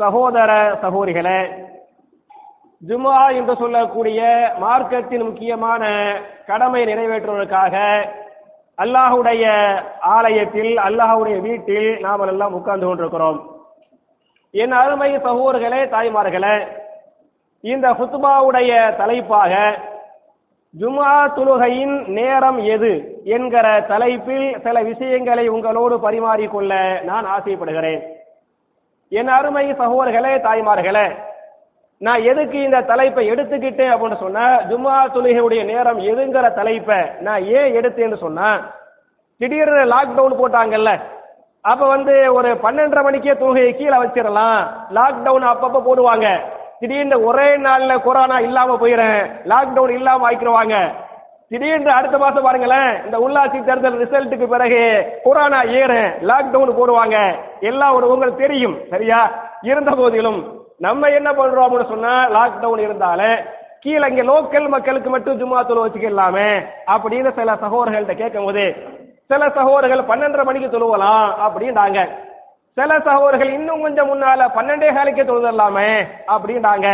சகோதர சகோதரிகளே ஜுமா என்று சொல்லக்கூடிய மார்க்கத்தின் முக்கியமான கடமை நிறைவேற்றுவதற்காக அல்லாஹுடைய ஆலயத்தில் அல்லாஹுடைய வீட்டில் நாம் எல்லாம் உட்கார்ந்து கொண்டிருக்கிறோம். என் அருமை சகோதர்களே தாய்மார்களே இந்த ஹுத்பாவுடைய தலைப்பாக ஜுமா துலுகையின் நேரம் எது என்கிற தலைப்பில் சில விஷயங்களை உங்களோடு பரிமாறிக்கொள்ள நான் ஆசைப்படுகிறேன். என் அருமை சகோதர்களே தாய்மார்களே நான் எதுக்கு இந்த தலைப்பை எடுத்துக்கிட்டேன் அப்படின்னு சொன்னா ஜும்மா தொழுகையுடைய நேரம் எதுங்கிற தலைப்பை நான் ஏன் எடுத்தேன்னு சொன்னா திடீர்னு லாக்டவுன் போட்டாங்கல்ல அப்ப வந்து ஒரு பன்னெண்டரை மணிக்கே தொழுகையை கீழே வச்சிடலாம். லாக்டவுன் அப்பப்ப போடுவாங்க. திடீர்னு ஒரே நாள்ல கொரோனா இல்லாம போயிடுறேன் லாக்டவுன் இல்லாம ஆக்கிடுவாங்க திடீர்னு அடுத்த மாசம் பாருங்களேன் இந்த உள்ளாட்சி தேர்தல் ரிசல்ட்டுக்கு பிறகு கொரோனா ஏறும் லாக்டவுன் போடுவாங்க. எல்லாம் ஒரு உங்களுக்கு தெரியும் சரியா? இருந்த போதிலும் நம்ம என்ன பண்றோம்னு அப்படின்னு சொன்னா லாக்டவுன் இருந்தாலும் கீழே இங்க லோக்கல் மக்களுக்கு மட்டும் ஜும்மா தொழு வச்சுக்கலாமே அப்படின்னு சில சகோதரர்கள்ட்ட கேட்கும் போது சில சகோதரர்கள் பன்னெண்டரை மணிக்கு தொழுவலாம் அப்படின்றாங்க. சில சகோதரர்கள் இன்னும் கொஞ்சம் முன்னால பன்னெண்டே காலுக்கே தொழுதலாமே அப்படின்றாங்க.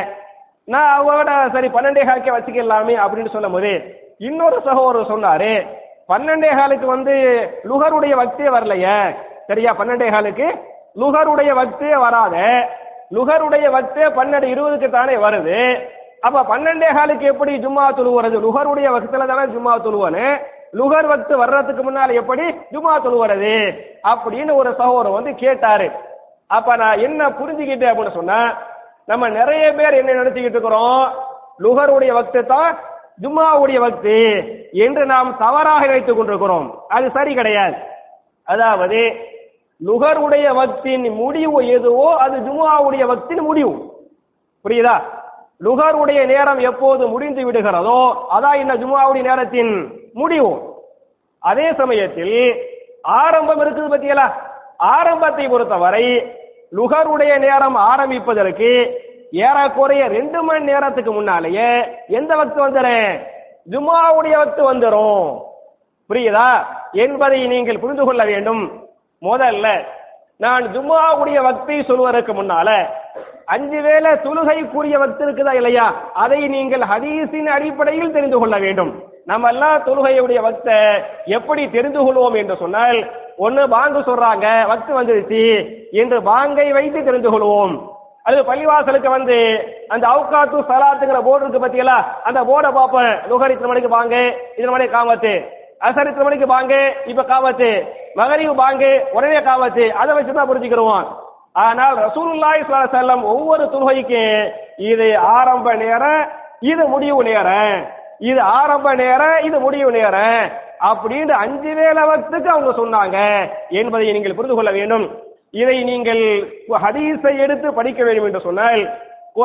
நான் அவங்களோட சரி பன்னெண்டே காலுக்கே வச்சுக்கலாமே அப்படின்னு சொல்லும் போது இன்னொரு சகோதரர் சொன்னாரு பன்னெண்டே காலுக்கு வந்து லுகருடைய வக்தே வரலையே. சரியா? பன்னெண்டே காலுக்கு லுகருடைய வக்தே வராத. லுகருடைய வக்தே பன்னெண்டு இருபதுக்கு தானே வருது. அப்ப பன்னெண்டே காலுக்கு எப்படி ஜும்மா தொழுவுறது? லுகருடைய வக்துல தானே ஜும்மா தொழுவனு? லுகர் வக்து வர்றதுக்கு முன்னால எப்படி ஜும்மா தொழுவுறது? அப்படின்னு ஒரு சகோதரர் வந்து கேட்டாரு. அப்ப நான் என்ன புரிஞ்சுக்கிட்டேன் அப்படின்னு சொன்னா நம்ம நிறைய பேர் என்ன நினைச்சுக்கிட்டு இருக்கிறோம். லுகருடைய வக்து தான் ஜும்மாவுடைய வக்து என்று நாம் தவறாக நினைத்துக் கொண்டிருக்கிறோம். அது சரி கிடையாது. அதாவது லுகருடைய வக்தின் முடிவு எதுவோ அது ஜும்மாவுடைய வக்தின் முடிவு. புரியுதா? லுகருடைய நேரம் எப்போது முடிந்து விடுகிறதோ அதான் இந்த ஜும்மாவுடைய நேரத்தின் முடிவு. அதே சமயத்தில் ஆரம்பம் இருக்குது பத்தியலா? ஆரம்பத்தை பொறுத்தவரை லுகருடைய நேரம் ஆரம்பிப்பதற்கு ஏறக்குறைய ரெண்டு மணி நேரத்துக்கு முன்னாலேயே எந்த வக்து வந்துடும் ஜுமாவுடைய வக்து வந்துடும் புரியுதா? என்பதை நீங்கள் புரிந்து கொள்ள வேண்டும். முதல்ல நான் ஜும்மாவுடைய வக்தை சொல்வதற்கு முன்னால அஞ்சு வேளை தொழுகைக்குரிய வக்து இருக்குதா இல்லையா? அதை நீங்கள் ஹதீஸின் அடிப்படையில் தெரிந்து கொள்ள வேண்டும். நம்ம எல்லாம் தொழுகையுடைய வக்தை எப்படி தெரிந்து கொள்வோம் என்று சொன்னால் ஒன்னு பாங்கு சொல்றாங்க வக்து வந்துருச்சு. என்று பாங்கை வைத்து தெரிந்து கொள்வோம். அது பள்ளிவாசலுக்கு வந்து அந்த அவுகாத்து சலாத்துங்கிற போர்டு இருக்கு பத்தியலா அந்த போர்டை பார்ப்பேன். லுகர் இத்தனை மணிக்கு வாங்க இத்தனை மணிக்கு காமத்து அசர் இத்தனை மணிக்கு வாங்க இப்ப காமத்து மகரிவு வாங்க உடனே காமத்து அதை வச்சு தான் புரிஞ்சுக்கிறோம் ஆனால் ரசூலுல்லாய் செல்லம் ஒவ்வொரு தொழுகைக்கு இது ஆரம்ப நேரம் இது முடிவு நேரம் இது ஆரம்ப நேரம் இது முடிவு நேரம் அப்படின்னு அஞ்சு வேலை வக்துக்கு அவங்க சொன்னாங்க. என்பதை நீங்கள் புரிந்து கொள்ள வேண்டும். இதை நீங்கள் ஹதீஸை எடுத்து படிக்க வேண்டும் என்று சொன்னால்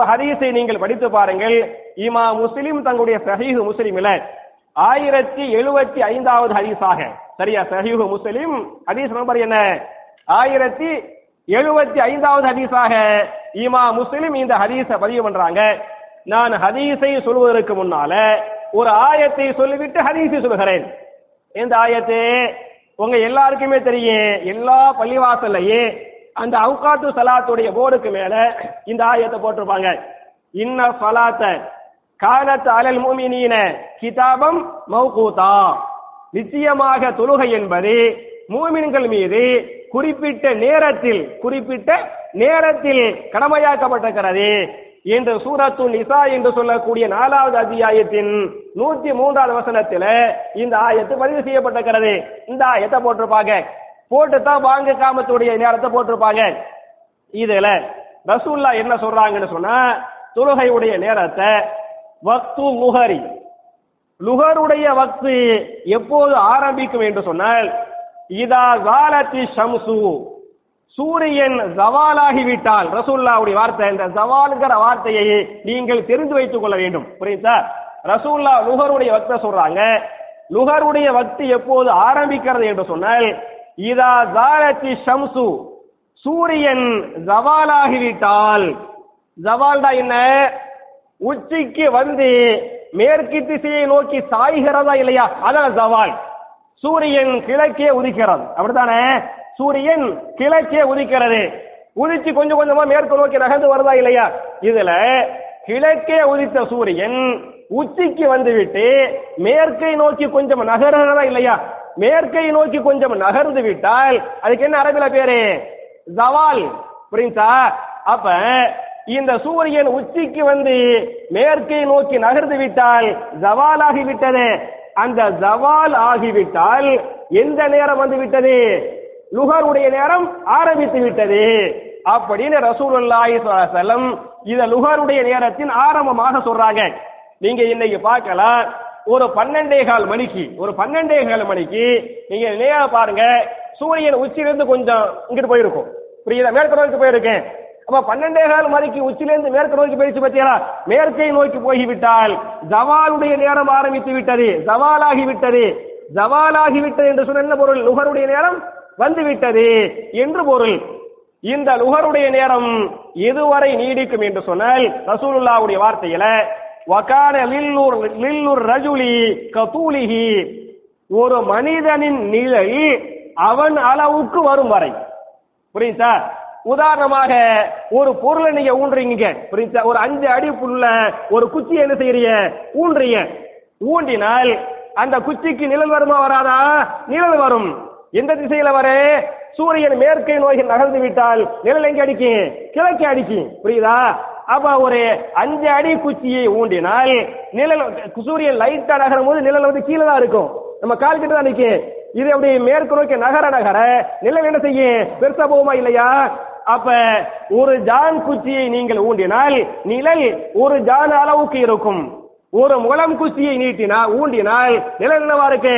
ஹதீஸை நீங்கள் படித்து பாருங்கள். இமா முஸ்லிம் தங்களுடைய சஹீஹ் முஸ்லிமில ஆயிரத்தி எழுபத்தி ஐந்தாவது ஹதீஸாக. சரியா? சஹீஹ் முஸ்லிம். ஹதீஸ் நம்பர் என்ன? ஆயிரத்தி எழுபத்தி ஐந்தாவது ஹதீஸாக இமா முஸ்லிம் இந்த ஹதீஸை பதிவு பண்றாங்க. நான் ஹதீஸை சொல்வதற்கு முன்னால ஒரு ஆயத்தை சொல்லிவிட்டு ஹதீஸை சொல்கிறேன் இந்த ஆயத்தை? உங்க எல்லாருக்குமே தெரியும் எல்லா பள்ளிவாசல்லையும் அந்த அவுகாத்து சலாத்துடைய போர்டுக்கு மேல இந்த ஆயத்தை போட்டிருப்பாங்க. இன்ன சலாத்த காலத்து அலல் மூமினீன கிதாபம் மௌகூதா. நிச்சயமாக தொழுகை என்பது மூமின்கள் மீது குறிப்பிட்ட நேரத்தில் குறிப்பிட்ட நேரத்தில் கடமையாக்கப்பட்டிருக்கிறது. என்று சூரத்து நிசா என்று சொல்லக்கூடிய நாலாவது அத்தியாயத்தின் நூத்தி மூன்றாவது வசனத்தில் இந்த ஆயத்து பதிவு செய்யப்பட்டிருக்கிறது. இந்த ஆயத்தை போட்டிருப்பாங்க. போட்டு தான் வாங்க காமத்துடைய நேரத்தை போட்டிருப்பாங்க. இதுல ரசூல்லா என்ன சொல்றாங்கன்னு சொன்னா தொழுகையுடைய நேரத்தை வக்து முஹரி லுகருடைய வக்து எப்போது ஆரம்பிக்கும் என்று சொன்னால் இதா காலத்தி ஷம்சு. சூரியன் ஜவாலாகிவிட்டால் ரசூல்லாவுடைய வார்த்தை இந்த ஜவாலுங்கிற வார்த்தையை நீங்கள் தெரிந்து வைத்துக் கொள்ள வேண்டும். புரியுதா ரசூல்லா லுகருடைய வக்த சொல்றாங்க. லுகருடைய வக்தி எப்போது ஆரம்பிக்கிறது என்று சொன்னால் இதா ஜாலத்தி ஷம்சு சூரியன் ஜவாலாகிவிட்டால் ஜவால்டா என்ன? உச்சிக்கு வந்து மேற்கு திசையை நோக்கி சாய்கிறதா இல்லையா? அதான் ஜவால் சூரியன் கிழக்கே உதிக்கிறது. அப்படித்தானே? சூரியன் கிழக்கே உதிக்கிறது. உதிச்சு கொஞ்சம் கொஞ்சமா மேற்கு நோக்கி நகர்ந்து வருதா இல்லையா? இதுல கிழக்கே உதித்த சூரியன் உச்சிக்கு வந்துவிட்டு மேற்கை நோக்கி கொஞ்சம் நகர்றதா இல்லையா? மேற்கை நோக்கி கொஞ்சம் நகர்ந்து விட்டால் அதுக்கு என்ன அரபில பேரு? ஜவால். புரியுதா? அப்ப இந்த சூரியன் உச்சிக்கு வந்து மேற்கை நோக்கி நகர்ந்து விட்டால் ஜவால் ஆகிவிட்டது. அந்த ஜவால் ஆகிவிட்டால் எந்த நேரம் வந்து விட்டது? லுகருடைய நேரம் ஆரம்பித்து விட்டது. அப்படின்னு ரசூலுல்லாஹி ஸல்லல்லாஹு இத லுகருடைய நேரத்தின் ஆரம்பமாக சொல்றாங்க. நீங்க இன்னைக்கு பார்க்கலாம் ஒரு பன்னெண்டே கால் மணிக்கு ஒரு பன்னெண்டே கால் மணிக்கு நீங்க நேர பாருங்க சூரியன் உச்சிலிருந்து கொஞ்சம் இங்கிட்டு போயிருக்கும். புரியுதா? மேற்கு நோக்கி போயிருக்கேன். அப்ப பன்னெண்டே கால் மணிக்கு உச்சிலிருந்து மேற்கு நோக்கி போயிடுச்சு பத்தியா மேற்கை நோக்கி போய்விட்டால் ஜவாலுடைய நேரம் ஆரம்பித்து விட்டது. ஜவாலாகி விட்டது. ஜவாலாகி விட்டது என்று சொன்ன என்ன பொருள்? லுகருடைய நேரம் வந்துவிட்டது என்று பொருள். இந்த லுகருடைய நேரம் எதுவரை நீடிக்கும் என்று சொன்னால் ரசூலுல்லாவுடைய வார்த்தையில வகான லில்லூர் லில்லூர் ரஜுலி கதூலிஹி. ஒரு மனிதனின் நிலை அவன் அளவுக்கு வரும் வரை. புரியுதா? உதாரணமாக ஒரு பொருளை நீங்க ஊன்றீங்க. புரியுதா? ஒரு அஞ்சு அடி புள்ள ஒரு குச்சி என்ன செய்யறீங்க? ஊன்றீங்க. ஊண்டினால் அந்த குச்சிக்கு நிழல் வருமா வராதா? நிழல் வரும். எந்த திசையில வர? சூரியன் மேற்கை நோக்கி நகர்ந்து விட்டால் நிழல் எங்க அடிக்கும் கிழக்கு அடிக்கும் புரியுதா? அப்ப ஒரு அஞ்சு அடி குச்சியை ஊண்டினால் நிழல் சூரியன் லைட்டா நகரும் போது நிழல் வந்து கீழே தான் இருக்கும். நம்ம கால் கிட்ட தான் நிற்கும் இது அப்படி மேற்கு நோக்கி நகர நகர நிழல் என்ன செய்யும்? பெருசா போகுமா இல்லையா? அப்ப ஒரு ஜான் குச்சியை நீங்கள் ஊண்டினால் நிழல் ஒரு ஜான் அளவுக்கு இருக்கும். ஒரு முளம் குச்சியை நீட்டினா ஊண்டினால் நிழல் என்னவா இருக்கு?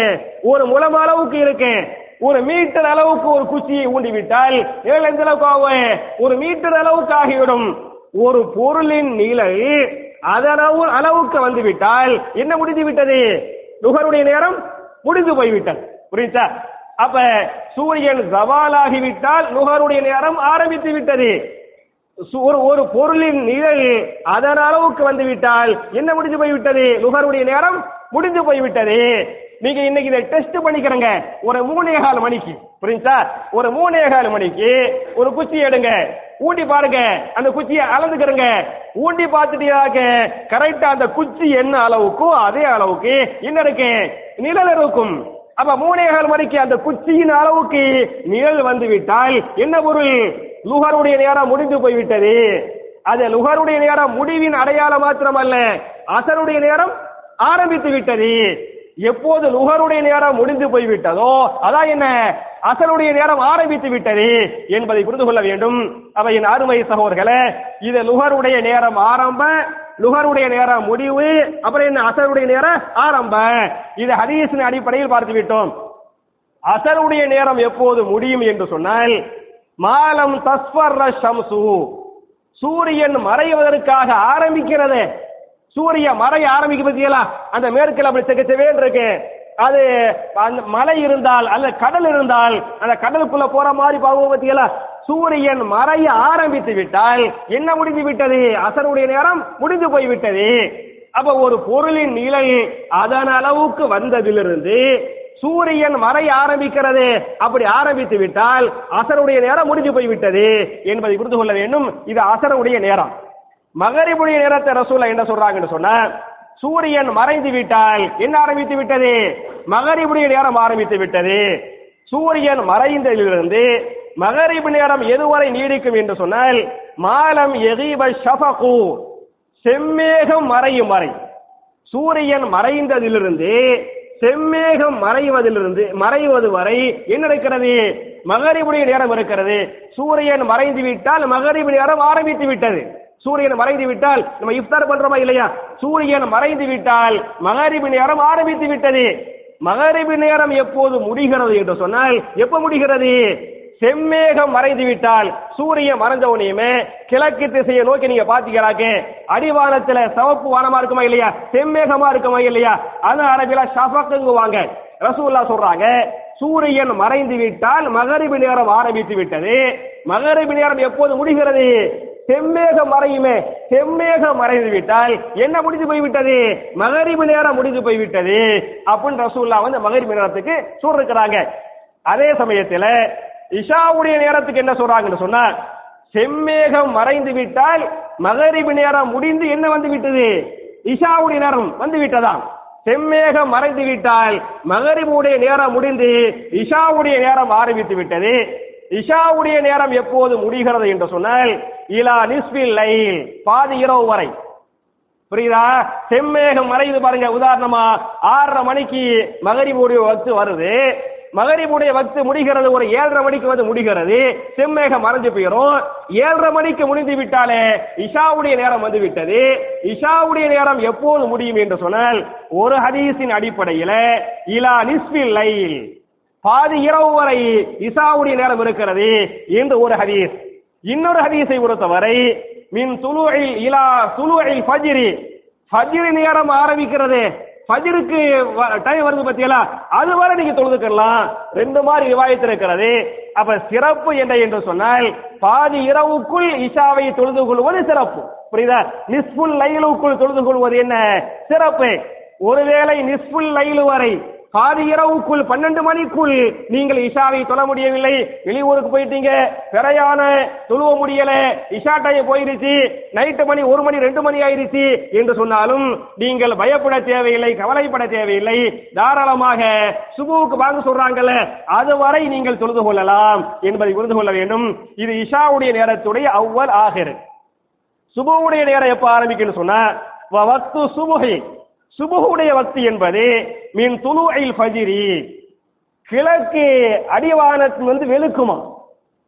ஒரு முளம் அளவுக்கு இருக்கு. ஒரு மீட்டர் அளவுக்கு ஒரு குச்சியை ஊண்டிவிட்டால் நிழல் எந்த அளவுக்கு ஆகும் ஒரு மீட்டர் அளவுக்கு ஆகிவிடும். ஒரு பொருளின் நிலை அதளவு அளவுக்கு வந்து விட்டால் என்ன முடிந்து விட்டது நுகருடைய நேரம் முடிந்து போய்விட்டது. புரியுதா? அப்ப சூரியன் சவாலாகிவிட்டால் நுகருடைய நேரம் ஆரம்பித்து விட்டது. சு- ஒரு ஒரு பொருளின் நிழல் அதன் அளவுக்கு வந்து விட்டால் என்ன முடிஞ்சு போய்விட்டது? நுகருடைய நேரம் முடிஞ்சு போய்விட்டது. நீங்க இன்னைக்கு இதை டெஸ்ட் பண்ணிக்கிறங்க. ஒரு மூணே கால் மணிக்கு. புரிஞ்சா ஒரு மூணே கால் மணிக்கு ஒரு குச்சி எடுங்க. ஊண்டி பாருங்க. அந்த குச்சியை அளந்துக்கிறங்க. ஊண்டி பார்த்துட்டீங்க கரெக்டா அந்த குச்சி என்ன அளவுக்கோ அதே அளவுக்கு என்ன இருக்கு. நிழல் இருக்கும். அப்ப மூணே கால் மணிக்கு அந்த குச்சியின் அளவுக்கு நிழல் வந்து விட்டால் என்ன பொருள்? லுகருடைய நேரம் முடிந்து போய்விட்டது. அது லுகருடைய நேரம் முடிவின் அடையாளம் மாத்திரமல்ல. அசருடைய நேரம் ஆரம்பித்து விட்டது. எப்போது நுகருடைய நேரம் முடிந்து போய்விட்டதோ அதான் என்ன? அசருடைய நேரம் ஆரம்பித்து விட்டது என்பதை புரிந்து கொள்ள வேண்டும். அவை என் அருமை சகோதர்களே இது நுகருடைய நேரம் ஆரம்ப லுகருடைய நேரம் முடிவு அப்புறம் என்ன? அசருடைய நேரம் ஆரம்ப. இது ஹதீஸின் அடிப்படையில் பார்த்து விட்டோம். அசருடைய நேரம் எப்போது முடியும் என்று சொன்னால் மாலம் தஸ்வர் சம்சு சூரியன் மறைவதற்காக ஆரம்பிக்கிறது. சூரிய மறைய ஆரம்பிக்க பத்தியலா அந்த மேற்கில் அப்படி செக்கச்சவேன் இருக்கு. அது அந்த மலை இருந்தால் அல்ல கடல் இருந்தால் அந்த கடலுக்குள்ள போற மாதிரி பாவம் பத்தியலா சூரியன் மறைய ஆரம்பித்து விட்டால் என்ன முடிந்து விட்டது? அசருடைய நேரம் முடிந்து போய்விட்டது. அப்ப ஒரு பொருளின் நிலை அதன் அளவுக்கு வந்ததிலிருந்து சூரியன் மறைய ஆரம்பிக்கிறது. அப்படி ஆரம்பித்து விட்டால் அசருடைய நேரம் முடிஞ்சு போய்விட்டது என்பதை புரிந்து கொள்ள வேண்டும். இது அசருடைய நேரம். மகரிபுடைய நேரத்தை ரசூலா என்ன சொல்றாங்கன்னு சொன்னா சூரியன் மறைந்து விட்டால் என்ன ஆரம்பித்து விட்டது? மகரிபுடைய நேரம் ஆரம்பித்து விட்டது. சூரியன் மறைந்ததிலிருந்து மகரிபு நேரம் எதுவரை நீடிக்கும் என்று சொன்னால் மாலம் எகீப ஷஃபகு செம்மேகம் மறையும் வரை. சூரியன் மறைந்ததிலிருந்து செம்மேகம் மறைவதிலிருந்து மறைவது வரை என்ன இருக்கிறது மகரிபுடைய நேரம் இருக்கிறது. சூரியன் மறைந்து விட்டால் மகரிபு நேரம் ஆரம்பித்து விட்டது. சூரியன் மறைந்து விட்டால் நம்ம இஃப்தார் பண்றோமா இல்லையா? சூரியன் மறைந்து விட்டால் மகரிபு நேரம் ஆரம்பித்து விட்டது. மகரிபு நேரம் எப்போது முடிகிறது என்று சொன்னால் எப்ப முடிகிறது? செம்மேகம் மறைந்து விட்டால் சூரியன் மறைஞ்ச உடனேயுமே கிழக்கு திசையை நோக்கி நீங்க பாத்தீங்களாக்க அடிவானத்துல சிவப்பு வானமா இருக்குமா இல்லையா? செம்மேகமா இருக்குமா இல்லையா? அது அரபில ஷஃபக்குங்குவாங்க ரசூல்லா சொல்றாங்க சூரியன் மறைந்து விட்டால் மகரிபு நேரம் ஆரம்பித்து விட்டது. மகரிபு நேரம் எப்போது முடிகிறது? செம்மேகம் மறையுமே செம்மேகம் மறைந்து விட்டால் என்ன முடிந்து போய்விட்டது? மகரிபு நேரம் முடிந்து போய்விட்டது. அப்படின்னு ரசூல்லா வந்து மகரிபு நேரத்துக்கு சொல்லிருக்கிறாங்க அதே சமயத்துல இஷாவுடைய நேரத்துக்கு என்ன சொல்றாங்கன்னு சொன்னா செம்மேகம் மறைந்து விட்டால் மகரிபு நேரம் முடிந்து என்ன வந்து விட்டது? இஷாவுடைய நேரம் வந்து விட்டதாம் செம்மேகம் மறைந்து விட்டால் மகரிபுடைய நேரம் முடிந்து இஷாவுடைய நேரம் ஆரம்பித்து விட்டது. இஷாவுடைய நேரம் எப்போது முடிகிறது என்று சொன்னால் இலா நிஸ்பில் லைல் பாதி இரவு வரை. புரியுதா? செம்மேகம் மறையுது பாருங்க உதாரணமா ஆறரை மணிக்கு மகரிபுடைய வக்து வருது. மகரிபுடைய வக்து முடிகிறது ஒரு ஏழரை மணிக்கு வந்து முடிகிறது. செம்மேகம் மறைஞ்சு போயிடும் ஏழரை மணிக்கு முடிந்து விட்டாலே இஷாவுடைய நேரம் வந்து விட்டது. இஷாவுடைய நேரம் எப்போது முடியும் என்று சொன்னால் ஒரு ஹதீஸின் அடிப்படையில இலா நிஸ்பில் லைல் பாதி இரவு வரை இசாவுடைய நேரம் இருக்கிறது என்று ஒரு ஹதீஸ். இன்னொரு ஹதீஸை பொறுத்தவரை மின் துலுவில் இலா துலுவில் ஃபஜிரி. ஃபஜிரி நேரம் ஆரம்பிக்கிறது ஃபஜிருக்கு டைம் வருது பத்தியலா அது வரை நீங்க தொழுதுக்கலாம் ரெண்டு மாதிரி விவாயத்து இருக்கிறது. அப்ப சிறப்பு என்ன என்று சொன்னால் பாதி இரவுக்குள் இஷாவை தொழுது கொள்வது சிறப்பு. புரியுதா? நிஸ்புல் லைலுக்குள் தொழுது கொள்வது என்ன? சிறப்பு. ஒருவேளை நிஸ்புல் லைலு வரை காது இரவுக்குள் பன்னெண்டு மணிக்குள் நீங்கள் இஷாவை தொழ முடியவில்லை. வெளியூருக்கு போயிட்டீங்க. பிறையான தொழுவ முடியல. இஷா டைம் போயிருச்சு. நைட்டு மணி ஒரு மணி ரெண்டு மணி ஆயிருச்சு என்று சொன்னாலும் நீங்கள் பயப்பட தேவையில்லை கவலைப்பட தேவையில்லை. தாராளமாக சுபுவுக்கு வாங்க சொல்றாங்கல்ல அதுவரை நீங்கள் தொழுது கொள்ளலாம் என்பதை புரிந்து கொள்ள வேண்டும். இது இஷாவுடைய நேரத்துடைய அவ்வல் ஆகிறது சுபுவுடைய நேரம் எப்ப ஆரம்பிக்குன்னு சொன்னா வக்து சுபுகை சுபுகுடைய வக்தி என்பது மின் துலுஐல் ஃபஜிரி. கிழக்கு அடிவானத்தில் வந்து வெளுக்குமா?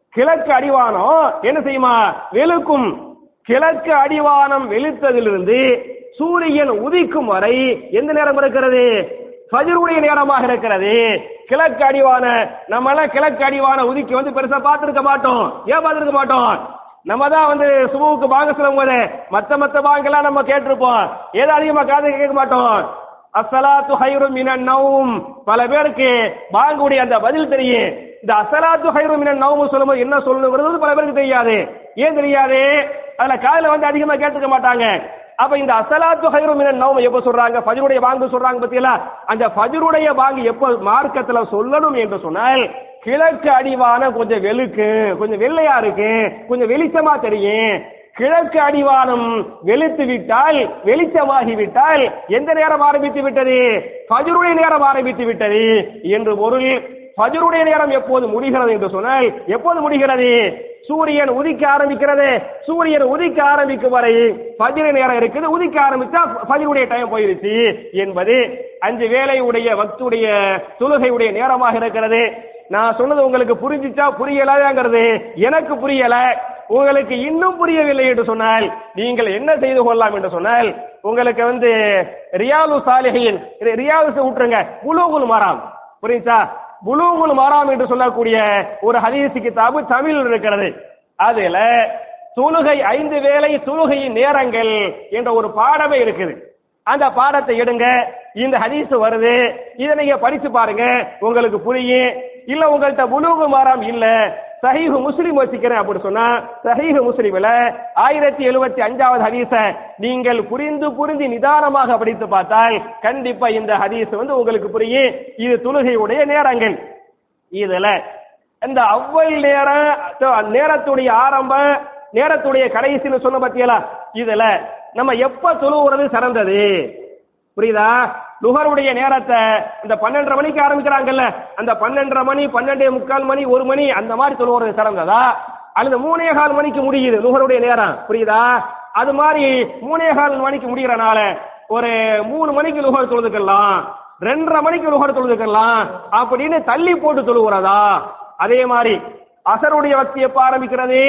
கிழக்கு அடிவானம் என்ன செய்யுமா? வெளுக்கும். கிழக்கு அடிவானம் வெளுத்ததிலிருந்து சூரியன் உதிக்கும் வரை எந்த நேரம் இருக்கிறது? ஃபஜருடைய நேரமாக இருக்கிறது. கிழக்கு அடிவான நம்ம கிழக்கு அடிவான உதிக்கி வந்து பெருசா பார்த்திருக்க மாட்டோம். ஏன் பார்த்திருக்க மாட்டோம்? நம்ம தான் வந்து சுபுவுக்கு பாங்க சொல்லும் போது மத்த மத்த பாங்கெல்லாம் நம்ம கேட்டிருப்போம். ஏதோ அதிகமா காது கேட்க மாட்டோம். அசலாத்து ஹைரு மினன் நவும் பல பேருக்கு பாங்குடைய அந்த பதில் தெரியும். இந்த அசலாத்து ஹைரு மினன் நவும் சொல்லும்போது என்ன சொல்லணுங்கிறது பல பேருக்கு தெரியாது. ஏன் தெரியாது? அதுல காதுல வந்து அதிகமா கேட்டுக்க மாட்டாங்க. அப்ப இந்த அசலாத்து ஹைரு மினன் நவும் எப்ப சொல்றாங்க? ஃபஜ்ருடைய வாங்கு சொல்றாங்க பத்தியலா? அந்த ஃபஜ்ருடைய வாங்கு எப்ப மார்க்கத்துல சொல்லணும் என்று சொன்னால் கிழக்கு அடிவான கொஞ்சம் வெளுக்கு கொஞ்சம் வெள்ளையா இருக்கு கொஞ்சம் வெளிச்சமா தெரியும். கிழக்கு அடிவானம் வெளுத்து விட்டால் வெளிச்சமாகி விட்டால் எந்த நேரம் ஆரம்பித்து விட்டது? ஃபஜ்ருடைய நேரம் ஆரம்பித்து விட்டது. என்று பொருள் ஃபஜ்ருடைய நேரம் எப்போது முடிகிறது என்று சொன்னால் எப்போது முடிகிறது? சூரியன் உதிக்க ஆரம்பிக்கிறது. சூரியன் உதிக்க ஆரம்பிக்கும் வரை ஃபஜ்ரு நேரம் இருக்குது. உதிக்க ஆரம்பித்தா ஃபஜ்ருடைய டைம் போயிருச்சு என்பது அஞ்சு வேலையுடைய வக்துடைய தொழுகையுடைய நேரமாக இருக்கிறது. நான் சொன்னது உங்களுக்கு புரிஞ்சிச்சா புரியலாங்கிறது எனக்கு புரியல. உங்களுக்கு இன்னும் புரியவில்லை என்று சொன்னால் நீங்கள் என்ன செய்து கொள்ளலாம் என்று சொன்னால் உங்களுக்கு வந்து ரியாலு சாலிகையின் ரியாலு விட்டுருங்க குலோகுல் மாறாம் புரியுதா புலூகுல் மராம் என்று சொல்லக்கூடிய ஒரு ஹதீஸ் கிதாபு தமிழ் இருக்கிறது. அதுல தொழுகை ஐந்து வேளை தொழுகையின் நேரங்கள் என்ற ஒரு பாடமே இருக்குது. அந்த பாடத்தை எடுங்க. இந்த ஹதீஸ் வருது. இதை நீங்க படிச்சு பாருங்க. உங்களுக்கு புரியும். இல்ல உங்கள்கிட்ட புலூகு மாறாம் இல்ல. சஹீஹு முஸ்லிம் வச்சுக்கிறேன் அப்படின்னு சொன்னா சஹீஹு முஸ்லிம்ல ஆயிரத்தி எழுபத்தி அஞ்சாவது ஹதீஸ நீங்கள் புரிந்து புரிந்து நிதானமாக படித்து பார்த்தால் கண்டிப்பா இந்த ஹதீஸ் வந்து உங்களுக்கு புரியும். இது தொழுகையுடைய நேரங்கள். இதுல இந்த அவ்வள் நேரம் நேரத்துடைய ஆரம்பம் நேரத்துடைய கடைசின்னு சொன்ன பத்தியலா இதுல நம்ம எப்ப தொழுவுறது சிறந்தது? புரியுதா? நுகருடைய நேரத்தை இந்த பன்னெண்டரை மணிக்கு ஆரம்பிக்கிறாங்கல்ல அந்த பன்னெண்டரை மணி பன்னெண்டே முக்கால் மணி ஒரு மணி அந்த மாதிரி தொழுவுறது சிறந்ததா அல்லது மூணே கால் மணிக்கு முடியுது நுகருடைய நேரம் புரியுதா? அது மாதிரி மூணே கால் மணிக்கு முடிகிறனால ஒரு மூணு மணிக்கு நுகர் தொழுதுக்கலாம் ரெண்டரை மணிக்கு நுகர் தொழுதுக்கலாம் அப்படின்னு தள்ளி போட்டு தொழுகிறதா அதே மாதிரி அசருடைய வக்தி எப்ப ஆரம்பிக்கிறது?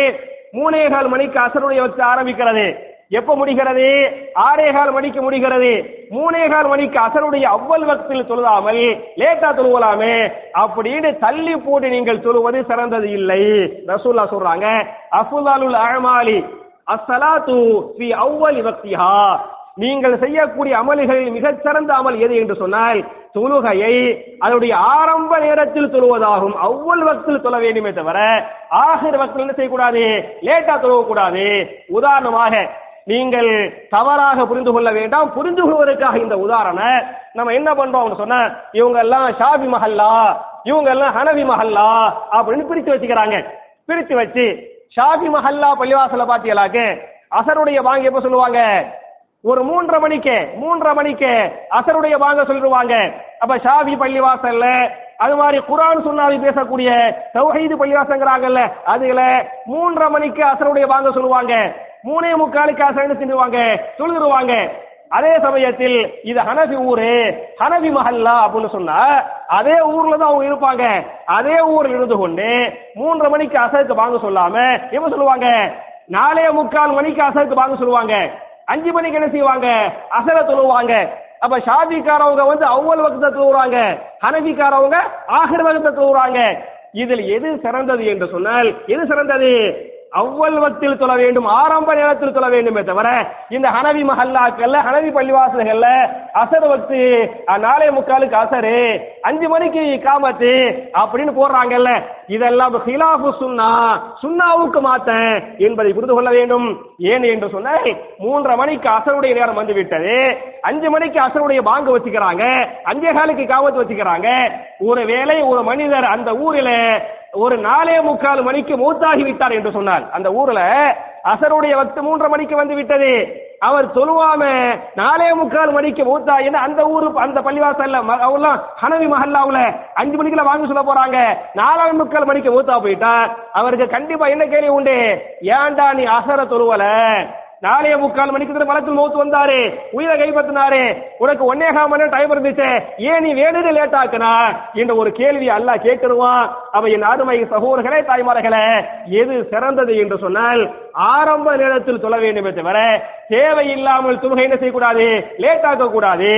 மூணே கால் மணிக்கு அசருடைய வக்தி ஆரம்பிக்கிறது. எப்ப முடிகிறது? ஆறே கால் மணிக்கு முடிகிறது. மூணே கால் மணிக்கு அசருடைய அவ்வல் வக்தில் தொழுதாமல் லேட்டா தொழுவலாமே அப்படின்னு தள்ளி போட்டு நீங்கள் தொழுவது சிறந்தது இல்லை. ரசூல்லா சொல்றாங்க அஃபுதாலுல் அழமாலி அசலாத்து ஃபி அவ்வல் வக்திஹா. நீங்கள் செய்யக்கூடிய அமல்களில் மிகச்சிறந்த அமல் எது என்று சொன்னால் தொழுகையை அதனுடைய ஆரம்ப நேரத்தில் தொழுவதாகும். அவ்வள் வக்தில் தொழ வேண்டுமே தவிர ஆகிற வக்தில் என்ன செய்யக்கூடாது? லேட்டா தொழுவக்கூடாது. உதாரணமாக நீங்கள் தவறாக புரிந்து கொள்ள வேண்டாம். புரிந்து கொள்வதற்காக இந்த உதாரணம். நம்ம என்ன பண்றோம் சொன்ன இவங்க எல்லாம் ஷாபி மஹல்லா இவங்க எல்லாம் ஹனவி மஹல்லா அப்படின்னு பிரித்து வச்சுக்கிறாங்க. பிரித்து வச்சு ஷாபி மஹல்லா பள்ளிவாசல பாத்தீங்களாக்கு அசருடைய பாங்க எப்ப சொல்லுவாங்க? ஒரு மூன்றரை மணிக்கு மூன்றரை மணிக்கு அசருடைய வாங்க சொல்லிடுவாங்க அப்ப ஷாபி பள்ளிவாசல்ல அது மாதிரி குரான் சுன்னாவி பேசக்கூடிய தௌஹீது பள்ளிவாசங்கிறாங்கல்ல அதுல மூன்றரை மணிக்கு அசருடைய வாங்க சொல்லுவாங்க. மூணே முக்காலுக்கு என்ன செஞ்சுருவாங்க சொல்லிடுவாங்க அதே சமயத்தில் இது ஹனபி ஊரு ஹனபி மஹல்லா அப்படின்னு சொன்னா அதே ஊர்ல தான் அவங்க இருப்பாங்க. அதே ஊர்ல இருந்து கொண்டு மூன்றரை மணிக்கு அசருக்கு வாங்க சொல்லாம எப்ப சொல்லுவாங்க? நாலே முக்கால் மணிக்கு அசருக்கு வாங்க சொல்லுவாங்க. அஞ்சு மணிக்கு என்ன செய்வாங்க? அசர தொழுவாங்க. அப்ப ஷாபிக்காரவங்க வந்து அவ்வளவு வகுத்த தொழுவாங்க ஹனபிக்காரவங்க ஆகிர வகுத்த தொழுவாங்க இதில் எது சிறந்தது என்று சொன்னால் எது சிறந்தது? அவ்வளவத்தில் தொழ வேண்டும் ஆரம்ப நேரத்தில் தொழ வேண்டுமே தவிர இந்த ஹனவி மஹல்லாக்கள்ல ஹனவி பள்ளிவாசல்கள்ல அசர் வக்து நாளை நாலே முக்காலுக்கு அசரு அஞ்சு மணிக்கு காமத்து அப்படின்னு போடுறாங்கல்ல. இதெல்லாம் ஹிலாஃபு சுன்னா சுன்னாவுக்கு மாத்தேன் என்பதை புரிந்து கொள்ள வேண்டும். ஏன் என்று சொன்னால் மூன்றரை மணிக்கு அசருடைய நேரம் வந்து விட்டது. அஞ்சு மணிக்கு அசருடைய பாங்கு வச்சுக்கிறாங்க. அஞ்சே காலுக்கு காமத்து வச்சுக்கிறாங்க. ஒரு வேளை ஒரு மனிதர் அந்த ஊரில் ஒரு நாலே முக்கால் மணிக்கு மூத்தாகி விட்டார் என்று சொன்னார். அந்த ஊர்ல அசருடைய வக்து மூன்றரை மணிக்கு வந்து விட்டது. அவர் சொல்லுவாம நாலே முக்கால் மணிக்கு மூத்தாயின்னு அந்த ஊரு அந்த பள்ளிவாசல்ல ம- அவர்லாம் ஹனவி மஹல்லாவுல அஞ்சு மணிக்குள்ள வாங்க சொல்ல போறாங்க. நாலே முக்கால் மணிக்கு மூத்தா போயிட்டா அவருக்கு கண்டிப்பா என்ன கேள்வி உண்டு? ஏன்டா நீ அசர தொழுவல நாளைய முக்கால் மணிக்கு தான் மலத்தில் மௌத்து வந்தாரு உயிரை கைப்பற்றினாரு உனக்கு ஒன்னேகால் மணி டைம் இருந்துச்சு ஏன் நீ வேணுன்னு லேட் ஆக்குனா என்ற ஒரு கேள்வி அல்லாஹ் கேட்டுருவான் அவ என் அருமை சகோதரர்களே தாய்மார்களே எது சிறந்தது என்று சொன்னால் ஆரம்ப நேரத்தில் தொழ வேண்டுமே தவிர தேவையில்லாமல் தொழுகை என்ன செய்யக்கூடாது? லேட் ஆக்க கூடாது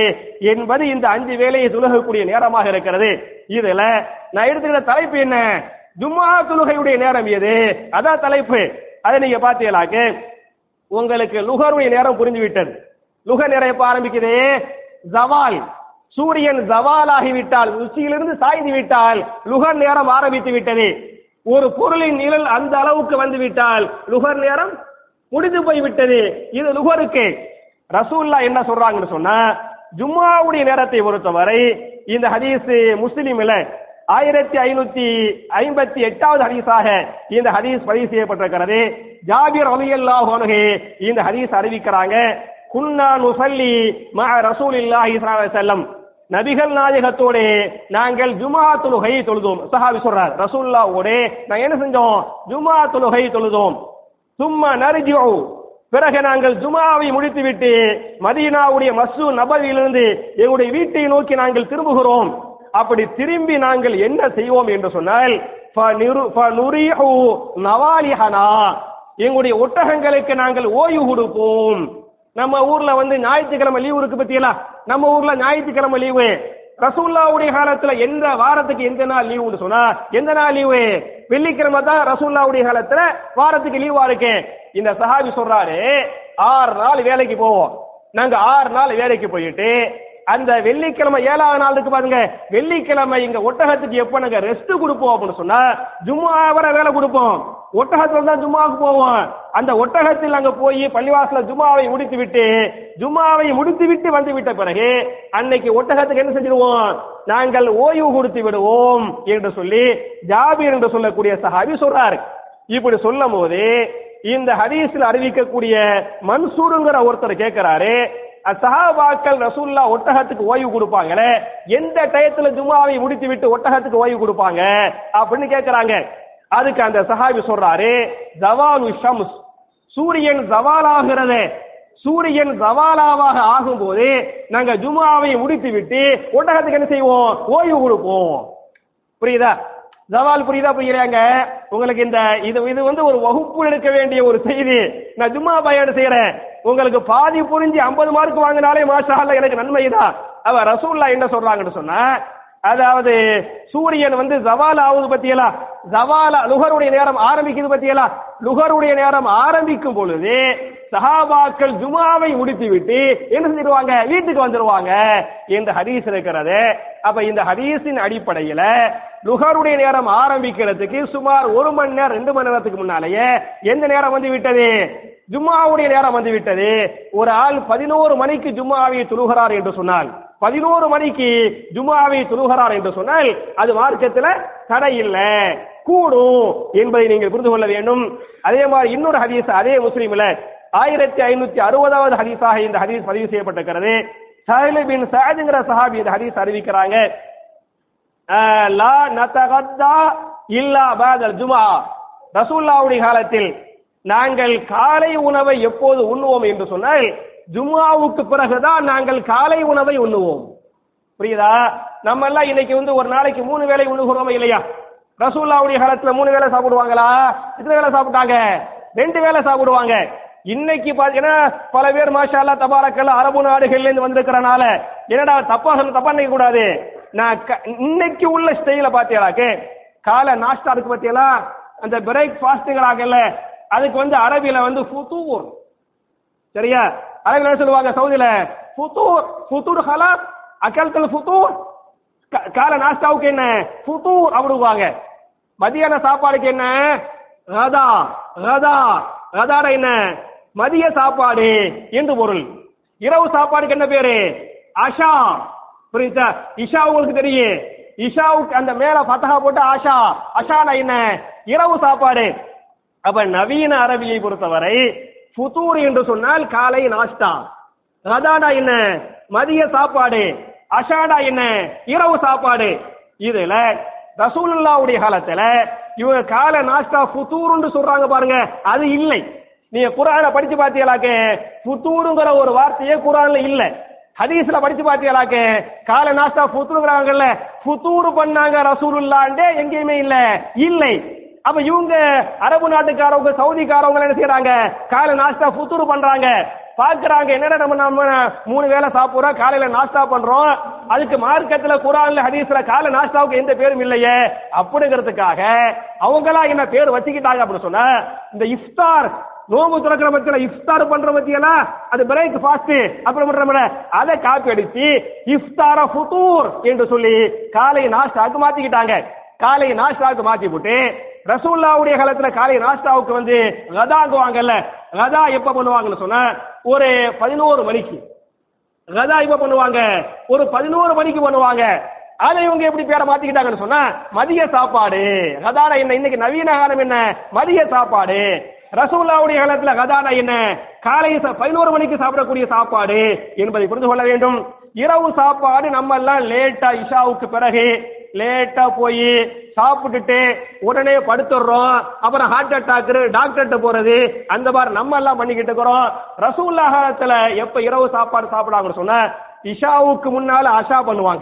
என்பது இந்த அஞ்சு வேலையை தொழுகக்கூடிய நேரமாக இருக்கிறது. இதுல நான் எடுத்துக்கிற தலைப்பு என்ன? ஜும்மா தொழுகையுடைய நேரம் எது? அதான் தலைப்பு. அதை நீங்க பாத்தீங்களாக்கு உங்களுக்கு லுகருடைய நேரம் புரிஞ்சு விட்டது லுகர் நேரம் எப்ப ஆரம்பிக்குது. ஜவால். சூரியன் ஜவால் ஆகிவிட்டால் உச்சியிலிருந்து சாய்ந்து விட்டால் லுகர் நேரம் ஆரம்பித்து விட்டது. ஒரு பொருளின் நிழல் அந்த அளவுக்கு வந்து விட்டால் லுகர் நேரம் முடிந்து போய் விட்டது இது லுகருக்கு. ரசூல்லா என்ன சொல்றாங்கன்னு சொன்னா ஜும்மாவுடைய நேரத்தை பொறுத்தவரை இந்த ஹதீஸ் முஸ்லிம்ல ஆயிரத்தி ஐநூத்தி ஐம்பத்தி எட்டாவது ஹதீஸாக இந்த ஹதீஸ் பதிவு செய்யப்பட்டிருக்கிறது. ஜாபிர் அலி அன்ஹு இந்த ஹதீஸ் அறிவிக்கிறாங்க. குன்னா நுசல்லி மஹ ரசூல் இல்லாஹி செல்லம் நபிகள் நாயகத்தோட நாங்கள் ஜுமா தொழுகை தொழுதோம். சஹாபி சொல்றார் ரசூல்லாவோட நாங்க என்ன செஞ்சோம்? ஜுமா தொழுகை தொழுதோம். சும்மா நரிஜோ பிறகு நாங்கள் ஜுமாவை முடித்துவிட்டு மதீனாவுடைய மசூ நபரிலிருந்து எங்களுடைய வீட்டை நோக்கி நாங்கள் திரும்புகிறோம். அப்படி திரும்பி நாங்கள் என்ன செய்வோம் என்று சொன்னால் நவாலிஹனா. எங்களுடைய ஒட்டகங்களுக்கு நாங்கள் ஓய்வு கொடுப்போம். நம்ம ஊர்ல வந்து ஞாயிற்றுக்கிழமை லீவு இருக்கு பத்தியலாம் நம்ம ஊர்ல ஞாயிற்றுக்கிழமை லீவு. ரசூல்லாவுடைய காலத்துல எந்த வாரத்துக்கு எந்த நாள் லீவுன்னு சொன்னா எந்த நாள் லீவு? வெள்ளிக்கிழமை தான் ரசூல்லாவுடைய காலத்துல வாரத்துக்கு லீவா இருக்கு. இந்த சஹாபி சொல்றாரு ஆறு நாள் வேலைக்கு போவோம். நாங்க ஆறு நாள் வேலைக்கு போயிட்டு அந்த வெள்ளிக்கிழமை ஏழாவது நாள் இருக்கு பாருங்க. வெள்ளிக்கிழமை இங்க ஒட்டகத்துக்கு எப்ப நாங்க ரெஸ்ட் கொடுப்போம் அப்படின்னு சொன்னா ஜும்மா வர வேலை கொடுப்போம். ஒட்டகத்துல தான் ஜும்மாவுக்கு போவோம். அந்த ஒட்டகத்தில் அங்க போய் பள்ளிவாசல ஜும்மாவை முடித்து விட்டு ஜும்மாவை முடித்து விட்டு வந்து விட்ட பிறகு அன்னைக்கு ஒட்டகத்துக்கு என்ன செஞ்சிருவோம்? நாங்கள் ஓய்வு கொடுத்து விடுவோம் என்று சொல்லி ஜாபீர் என்று சொல்லக்கூடிய சஹாபி சொல்றாரு. இப்படி சொல்லும் போது இந்த ஹதீஸில் அறிவிக்கக்கூடிய மன்சூருங்கிற ஒருத்தர் கேட்கிறாரு சஹாபாக்கள் ரசூல்லா ஒட்டகத்துக்கு ஓய்வு கொடுப்பாங்களே எந்த டயத்துல ஜும்மாவை முடித்து விட்டு ஒட்டகத்துக்கு ஓய்வு கொடுப்பாங்க அப்படின்னு கேட்கிறாங்க அதுக்கு அந்த சஹாபி சொல்றாரு ஜவாலு ஷம்ஸ். சூரியன் ஜவாலாகிறது. சூரியன் ஜவாலாவாக ஆகும்போது நாங்க ஜுமாவை முடித்து விட்டு ஒட்டகத்துக்கு என்ன செய்வோம்? ஓய்வு கொடுப்போம். புரியுதா? ஜவால் புரியுதா புரியலையாங்க? உங்களுக்கு இந்த இது இது வந்து ஒரு வகுப்பு எடுக்க வேண்டிய ஒரு செய்தி. நான் ஜும்மா பயன் செய்யறேன் உங்களுக்கு பாதி புரிஞ்சு ஐம்பது மார்க் வாங்கினாலே மாஷா எனக்கு நன்மை தான் அவ ரசூல்லா என்ன சொல்றாங்கன்னு சொன்னா அதாவது சூரியன் வந்து ஜவால் ஆகுது பத்தியலா? ஜவால லுகருடைய நேரம் ஆரம்பிக்குது பத்தியலா? லுகருடைய நேரம் ஆரம்பிக்கும் பொழுது சஹாபாக்கள் ஜுமாவை முடித்து விட்டு என்ன செஞ்சிருவாங்க? வீட்டுக்கு வந்துருவாங்க. இந்த ஹதீஸ் இருக்கிறது. அப்ப இந்த ஹதீஸின் அடிப்படையில லுகருடைய நேரம் ஆரம்பிக்கிறதுக்கு சுமார் ஒரு மணி நேரம் ரெண்டு மணி நேரத்துக்கு முன்னாலேயே எந்த நேரம் வந்து விட்டது? ஜும்மாவுடைய நேரம் வந்து விட்டது. ஒரு ஆள் பதினோரு மணிக்கு ஜும்மாவை தொழுகிறார் என்று சொன்னால் பதினோரு மணிக்கு ஜுமாவை தொழுகிறார் என்று சொன்னால் அது மார்க்கத்தில் தடை இல்லை கூடும் என்பதை நீங்கள் புரிந்து கொள்ள வேண்டும். அதே மாதிரி இன்னொரு ஹதீஸ் அதே முஸ்லீம்ல ஆயிரத்தி ஐநூத்தி அறுபதாவது ஹதீஸாக இந்த ஹதீஸ் பதிவு செய்யப்பட்டிருக்கிறது. சஹில் பின் சஹதுங்கிற சஹாபி இந்த ஹதீஸ் அறிவிக்கிறாங்க. லா நதகத்தா இல்லா பாதல் ஜுமா ரசூல்லாவுடைய காலத்தில் நாங்கள் காலை உணவை எப்போது உண்ணுவோம் என்று சொன்னால் ஜும்மாவுக்கு பிறகுதான் நாங்கள் காலை உணவை உண்ணுவோம். புரியுதா? நம்ம எல்லாம் இன்னைக்கு வந்து ஒரு நாளைக்கு மூணு வேளை உண்ணுகிறோமா இல்லையா? ரசூல்லாவுடைய காலத்துல மூணு வேளை சாப்பிடுவாங்களா? எத்தனை வேளை சாப்பிட்டாங்க? ரெண்டு வேளை சாப்பிடுவாங்க. இன்னைக்கு பாத்தீங்கன்னா பல பேர் மாஷா அல்லா தபாரக்கல்ல அரபு நாடுகள்ல இருந்து வந்திருக்கிறனால என்னடா தப்பா சொல்ல தப்பா நினைக்க கூடாது. நான் க- இன்னைக்கு உள்ள ஸ்டைல பாத்தியாளாக்கு காலை நாஷ்டா இருக்கு பாத்தியலா? அந்த பிரேக் ஃபாஸ்ட்டுங்களாகல அதுக்கு வந்து அரபியில வந்து ஃபுதூர். சரியா? அரபில என்ன சொல்லுவாங்க சவுதியில? புத்தூர் புத்தூர் ஹலாஸ் அக்கல்கல் புத்தூர் கால நாஸ்தாவுக்கு என்ன? புத்தூர் அப்படிவாங்க மதியான சாப்பாடுக்கு என்ன? ரதா ரதா கதாட என்ன? மதிய சாப்பாடு என்று பொருள். இரவு சாப்பாடுக்கு என்ன பேரு? அஷா. புரியுதா? இஷா உங்களுக்கு தெரியும். இஷாவுக்கு அந்த மேல பட்டகா போட்டு ஆஷா அஷானா என்ன? இரவு சாப்பாடு. அப்ப நவீன அரபியை பொறுத்தவரை ஃபுதூர் என்று சொன்னால் காலை நாஸ்டா ரதாடா என்ன? மதிய சாப்பாடு. அஷாடா என்ன? இரவு சாப்பாடு. இதுல ரசூலுல்லாவுடைய காலத்துல இவங்க காலை நாஸ்டா ஃபுதூர்னு சொல்றாங்க பாருங்க. அது இல்லை. நீங்க குரான படிச்சு பார்த்தீங்களாக்க? ஃபுதூருங்கிற ஒரு வார்த்தையே குரான்ல இல்ல. ஹதீஸ்ல படிச்சு பார்த்தீங்களாக்க? கால நாஷ்டா ஃபுதூருங்கிறாங்கல்ல ஃபுதூர் பண்ணாங்க ரசூலுல்லாண்டே எங்கேயுமே இல்ல. இல்லை. அப்ப இவங்க அரபு நாட்டுக்காரவங்க சவுதிக்காரவங்க என்ன செய்யறாங்க காலை நாஸ்டா புத்தூர் பண்றாங்க. பாக்குறாங்க என்னடா நம்ம நம்ம மூணு வேளை சாப்பிடுறோம் காலையில நாஸ்டா பண்றோம். அதுக்கு மார்க்கத்துல குரான்ல ஹதீஸ்ல காலை நாஸ்டாவுக்கு எந்த பேரும் இல்லையே? அப்படிங்கிறதுக்காக அவங்களா என்ன பேர் வச்சுக்கிட்டாங்க அப்படின்னு சொன்ன இந்த இஃப்தார் நோம்பு துறக்கிற பத்தியில இஃப்தார் பண்ற பத்தியெல்லாம் அது பிரேக் ஃபாஸ்ட் அப்புறம் பண்றோம்ல அதை காப்பி அடிச்சு இஃப்தார ஃபுதூர் என்று சொல்லி காலை நாஸ்டாக்கு மாத்திக்கிட்டாங்க. காலை நாஸ்டாவுக்கு மாத்தி போட்டு ரசூல்லாவுடைய காலத்துல காலை நாஸ்டாவுக்கு வந்து கதாங்குவாங்கல்ல கதா எப்ப பண்ணுவாங்கன்னு சொன்னா ஒரு பதினோரு மணிக்கு. கதா எப்ப பண்ணுவாங்க? ஒரு பதினோரு மணிக்கு பண்ணுவாங்க. அதை இவங்க எப்படி பேரை மாத்திக்கிட்டாங்கன்னு சொன்னா மதிய சாப்பாடு. கதானா என்ன? இன்னைக்கு நவீன காலம் என்ன? மதிய சாப்பாடு. ரசூல்லாவுடைய காலத்துல கதானா என்ன? காலை ச- பதினோரு மணிக்கு சாப்பிடக்கூடிய சாப்பாடு என்பதை புரிந்து கொள்ள வேண்டும். இரவு சாப்பாடு நம்ம எல்லாம் லேட்டா இஷாவுக்கு பிறகு லேட்டா போய் சாப்பிட்டுட்டு உடனே படுத்துடுறோம். அப்புறம் ஹார்ட் அட்டாக் டாக்டர்கிட்ட போறது. அந்த மாதிரி நம்ம எல்லாம் பண்ணிக்கிட்டு இருக்கிறோம். ரசூல்லா காலத்துல எப்ப இரவு சாப்பாடு சாப்பிடாங்கன்னு சொன்ன இஷாவுக்கு முன்னால அஷா பண்ணுவாங்க.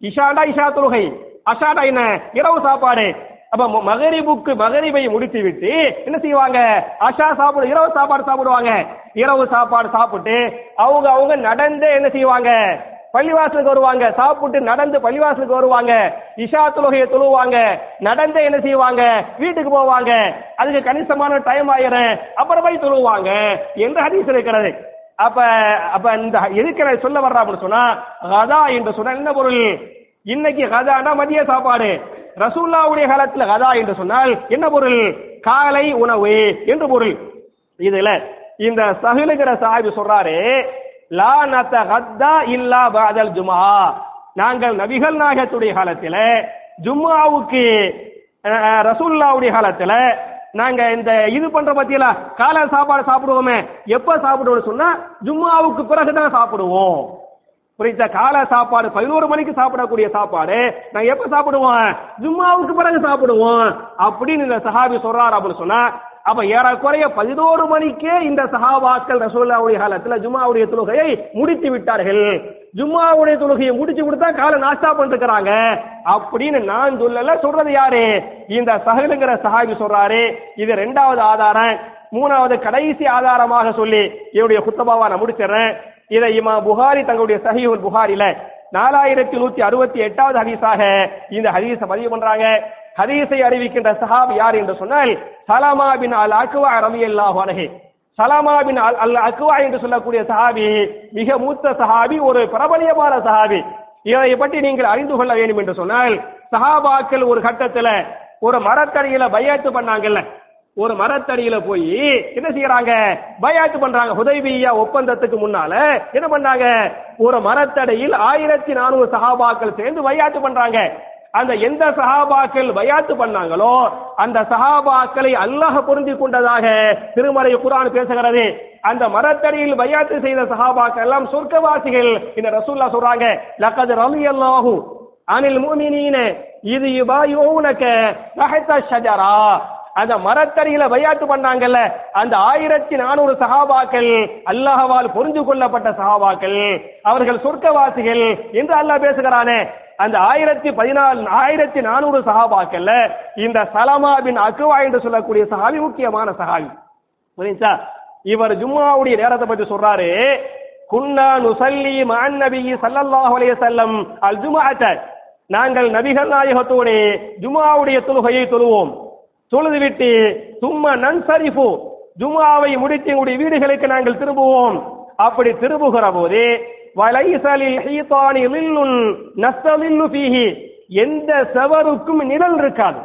இஷாடா இஷா தொழுகை அஷாடா என்ன? இரவு சாப்பாடு. அப்ப ம- மகரிபுக்கு மகரிபை முடித்து விட்டு என்ன செய்வாங்க? அஷா சாப்பிடு இரவு சாப்பாடு சாப்பிடுவாங்க. இரவு சாப்பாடு சாப்பிட்டு அவங்க அவங்க நடந்து என்ன செய்வாங்க? பள்ளிவாசலுக்கு வருவாங்க. சாப்பிட்டு நடந்து பள்ளிவாசலுக்கு வருவாங்க. இஷா தொழுகையை தொழுவாங்க. நடந்து என்ன செய்வாங்க? வீட்டுக்கு போவாங்க. அதுக்கு கணிசமான டைம் ஆயிரும். அப்புறம் போய் தொழுவாங்க. என்று ஹதீஸ் இருக்கிறது. அப்ப அப்ப இந்த எதுக்கு நான் சொல்ல வர்றா அப்படின்னு சொன்னா கதா என்று சொன்னா என்ன பொருள்? இன்னைக்கு கதானா மதிய சாப்பாடு. ரசூல்லாவுடைய காலத்துல கதா என்று சொன்னால் என்ன பொருள்? காலை உணவு என்று பொருள். இதுல இந்த சஹிலுங்கிற சாஹிப் சொல்றாரு லா நத்தகத்தா இல்லா பாதல் ஜுமா நாங்கள் நபிகள் நாயகத்துடைய காலத்தில ஜும்மாவுக்கு ரசூல்லாவுடைய காலத்துல நாங்க இந்த இது பண்ற பத்தியில காலை சாப்பாடு சாப்பிடுவோமே எப்ப சாப்பிடுவோம் சொன்னா ஜும்மாவுக்கு பிறகுதான் சாப்பிடுவோம். புரியுதா? காலை சாப்பாடு பதினோரு மணிக்கு சாப்பிடக்கூடிய சாப்பாடு நாங்க எப்ப சாப்பிடுவோம்? ஜும்மாவுக்கு பிறகு சாப்பிடுவோம். அப்படின்னு இந்த சஹாபி சொல்றாரு அப்படின்னு சொன்னா அப்ப ஏறக்குறைய பதினோரு மணிக்கே இந்த சஹாபாக்கள் ரசோல்லாவுடைய காலத்துல ஜும்மாவுடைய தொழுகையை முடித்து விட்டார்கள். ஜும்மாவுடைய தொழுகையை முடிச்சு கொடுத்தா காலை நாஸ்டா பண்ணிருக்கிறாங்க. அப்படின்னு நான் சொல்லல சொல்றது யாரு? இந்த சஹலுங்கிற சஹாபி சொல்றாரு. இது ரெண்டாவது ஆதாரம். மூணாவது கடைசி ஆதாரமாக சொல்லி என்னுடைய குத்தபாவா நான் முடிச்சிடுறேன். இதை இமா புகாரி தங்களுடைய சஹீஹுல் புகாரில நாலாயிரத்தி நூத்தி அறுபத்தி எட்டாவது ஹதீஸாக இந்த ஹதீஸை பதிவு பண்றாங்க. ஹதீஸை அறிவிக்கின்ற சஹாப் யார் என்று சொன்னால் சலாமா பின் அல் அக்வா ரலியல்லாஹு அன்ஹு. சலாமா பின் அல் அல் அக்வா என்று சொல்லக்கூடிய சஹாபி மிக மூத்த சஹாபி ஒரு பிரபலியமான சஹாபி. இதை பற்றி நீங்கள் அறிந்து கொள்ள வேண்டும் என்று சொன்னால் சஹாபாக்கள் ஒரு கட்டத்துல ஒரு மரத்தடியில பையாத்து பண்ணாங்கல்ல. ஒரு மரத்தடியில போய் என்ன செய்யறாங்க? பயாத்து பண்றாங்க. உதவியா ஒப்பந்தத்துக்கு முன்னால என்ன பண்ணாங்க? ஒரு மரத்தடியில் ஆயிரத்தி நானூறு சகாபாக்கள் சேர்ந்து பயாத்து பண்றாங்க. அந்த எந்த சஹாபாக்கள் பயாத்து பண்ணாங்களோ அந்த சஹாபாக்களை அல்லாஹ் புரிந்து கொண்டதாக திருமலை குரான் பேசுகிறது. அந்த மரத்தடியில் பயாத்து செய்த சஹாபாக்கள் எல்லாம் சொர்க்கவாசிகள். இந்த ரசூல்லா சொல்றாங்க லக்கது ரலியல்லாஹு அனில் மூமினீன இது யுபாயுனக தஹத ஷஜரா. அந்த மரத்தடியில பையாத்து பண்ணாங்கல்ல அந்த ஆயிரத்தி நானூறு சகாபாக்கள் அல்லாஹவால் புரிஞ்சு கொள்ளப்பட்ட சகாபாக்கள் அவர்கள் சொர்க்கவாசிகள் என்று அல்லாஹ் பேசுகிறானே. அந்த ஆயிரத்தி பதினாலு ஆயிரத்தி நானூறு சகாபாக்கள்ல இந்த சலமா பின் அக்குவா என்று சொல்லக்கூடிய சஹாபி முக்கியமான சஹாபி. புரியுதா? இவர் ஜும்மாவுடைய நேரத்தை பத்தி சொல்றாரு குன்னா நுசல்லி மான் நபி சல்லல்லாஹு அலைஹி வஸல்லம் அல் ஜும்ஆத்த நாங்கள் நபிகள் நாயகத்தோடு ஜுமாவுடைய தொழுகையை தொழுவோம். தொழுதுவிட்டு சும்மா நன்சரிஃபு. ஜுமாவை முடித்து எங்களுடைய வீடுகளுக்கு நாங்கள் திரும்புவோம். அப்படி திரும்புகிற போது வலைசலில் ஹீதானி லில்லுன் நஸ்தலில்லு ஃபீஹி. எந்த செவருக்கும் நிழல் இருக்காது.